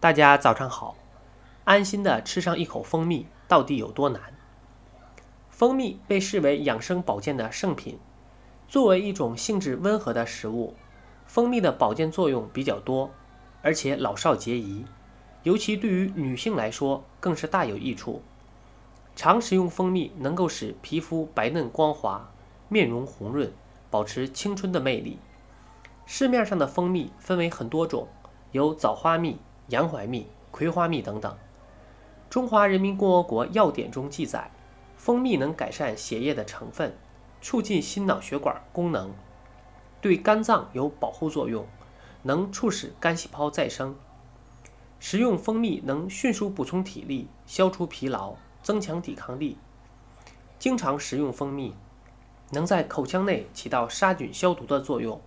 大家早上好，安心的吃上一口蜂蜜到底有多难？蜂蜜被视为养生保健的圣品，作为一种性质温和的食物，蜂蜜的保健作用比较多，而且老少皆宜，尤其对于女性来说更是大有益处。常食用蜂蜜能够使皮肤白嫩光滑，面容红润，保持青春的魅力。市面上的蜂蜜分为很多种，有枣花蜜。洋槐蜜、葵花蜜等等。中华人民共和国药典中记载，蜂蜜能改善血液的成分，促进心脑血管功能，对肝脏有保护作用，能促使肝细胞再生。食用蜂蜜能迅速补充体力，消除疲劳，增强抵抗力。经常食用蜂蜜，能在口腔内起到杀菌消毒的作用。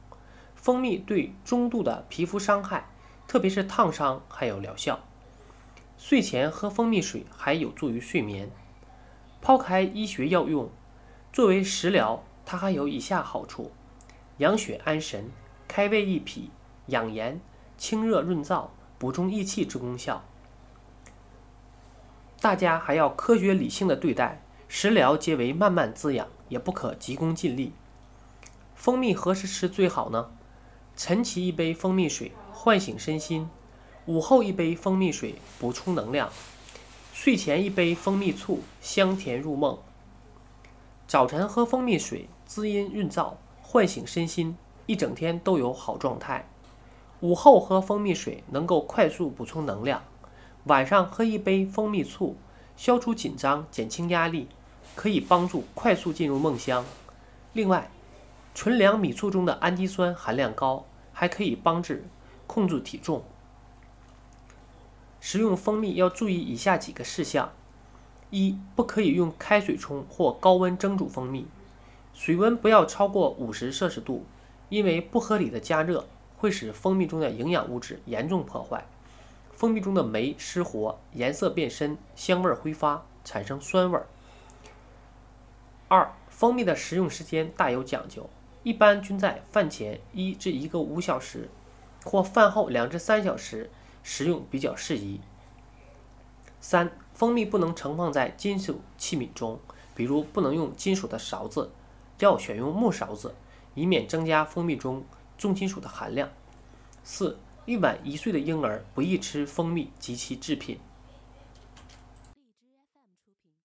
蜂蜜对中度的皮肤伤害。特别是烫伤还有疗效。睡前喝蜂蜜水还有助于睡眠。抛开医学药用，作为食疗，它还有以下好处：养血安神、开胃益脾、养颜、清热润燥、补中益气之功效。大家还要科学理性的对待，食疗皆为慢慢滋养，也不可急功近利。蜂蜜何时吃最好呢？晨起一杯蜂蜜水。唤醒身心，午后一杯蜂蜜水补充能量，睡前一杯蜂蜜醋香甜入梦。早晨喝蜂蜜水滋阴润燥，唤醒身心，一整天都有好状态。午后喝蜂蜜水能够快速补充能量，晚上喝一杯蜂蜜醋，消除紧张，减轻压力，可以帮助快速进入梦乡。另外，纯粮米醋中的氨基酸含量高，还可以帮助。控制体重，食用蜂蜜要注意以下几个事项：一、不可以用开水冲或高温蒸煮蜂蜜，水温不要超过五十摄氏度，因为不合理的加热会使蜂蜜中的营养物质严重破坏，蜂蜜中的酶失活，颜色变深，香味挥发，产生酸味。二、蜂蜜的食用时间大有讲究，一般均在饭前一至一个五小时。或饭后两至三小时食用比较适宜。三、蜂蜜不能盛放在金属器皿中，比如不能用金属的勺子，要选用木勺子，以免增加蜂蜜中重金属的含量。四、一晚一岁的婴儿不宜吃蜂蜜及其制品。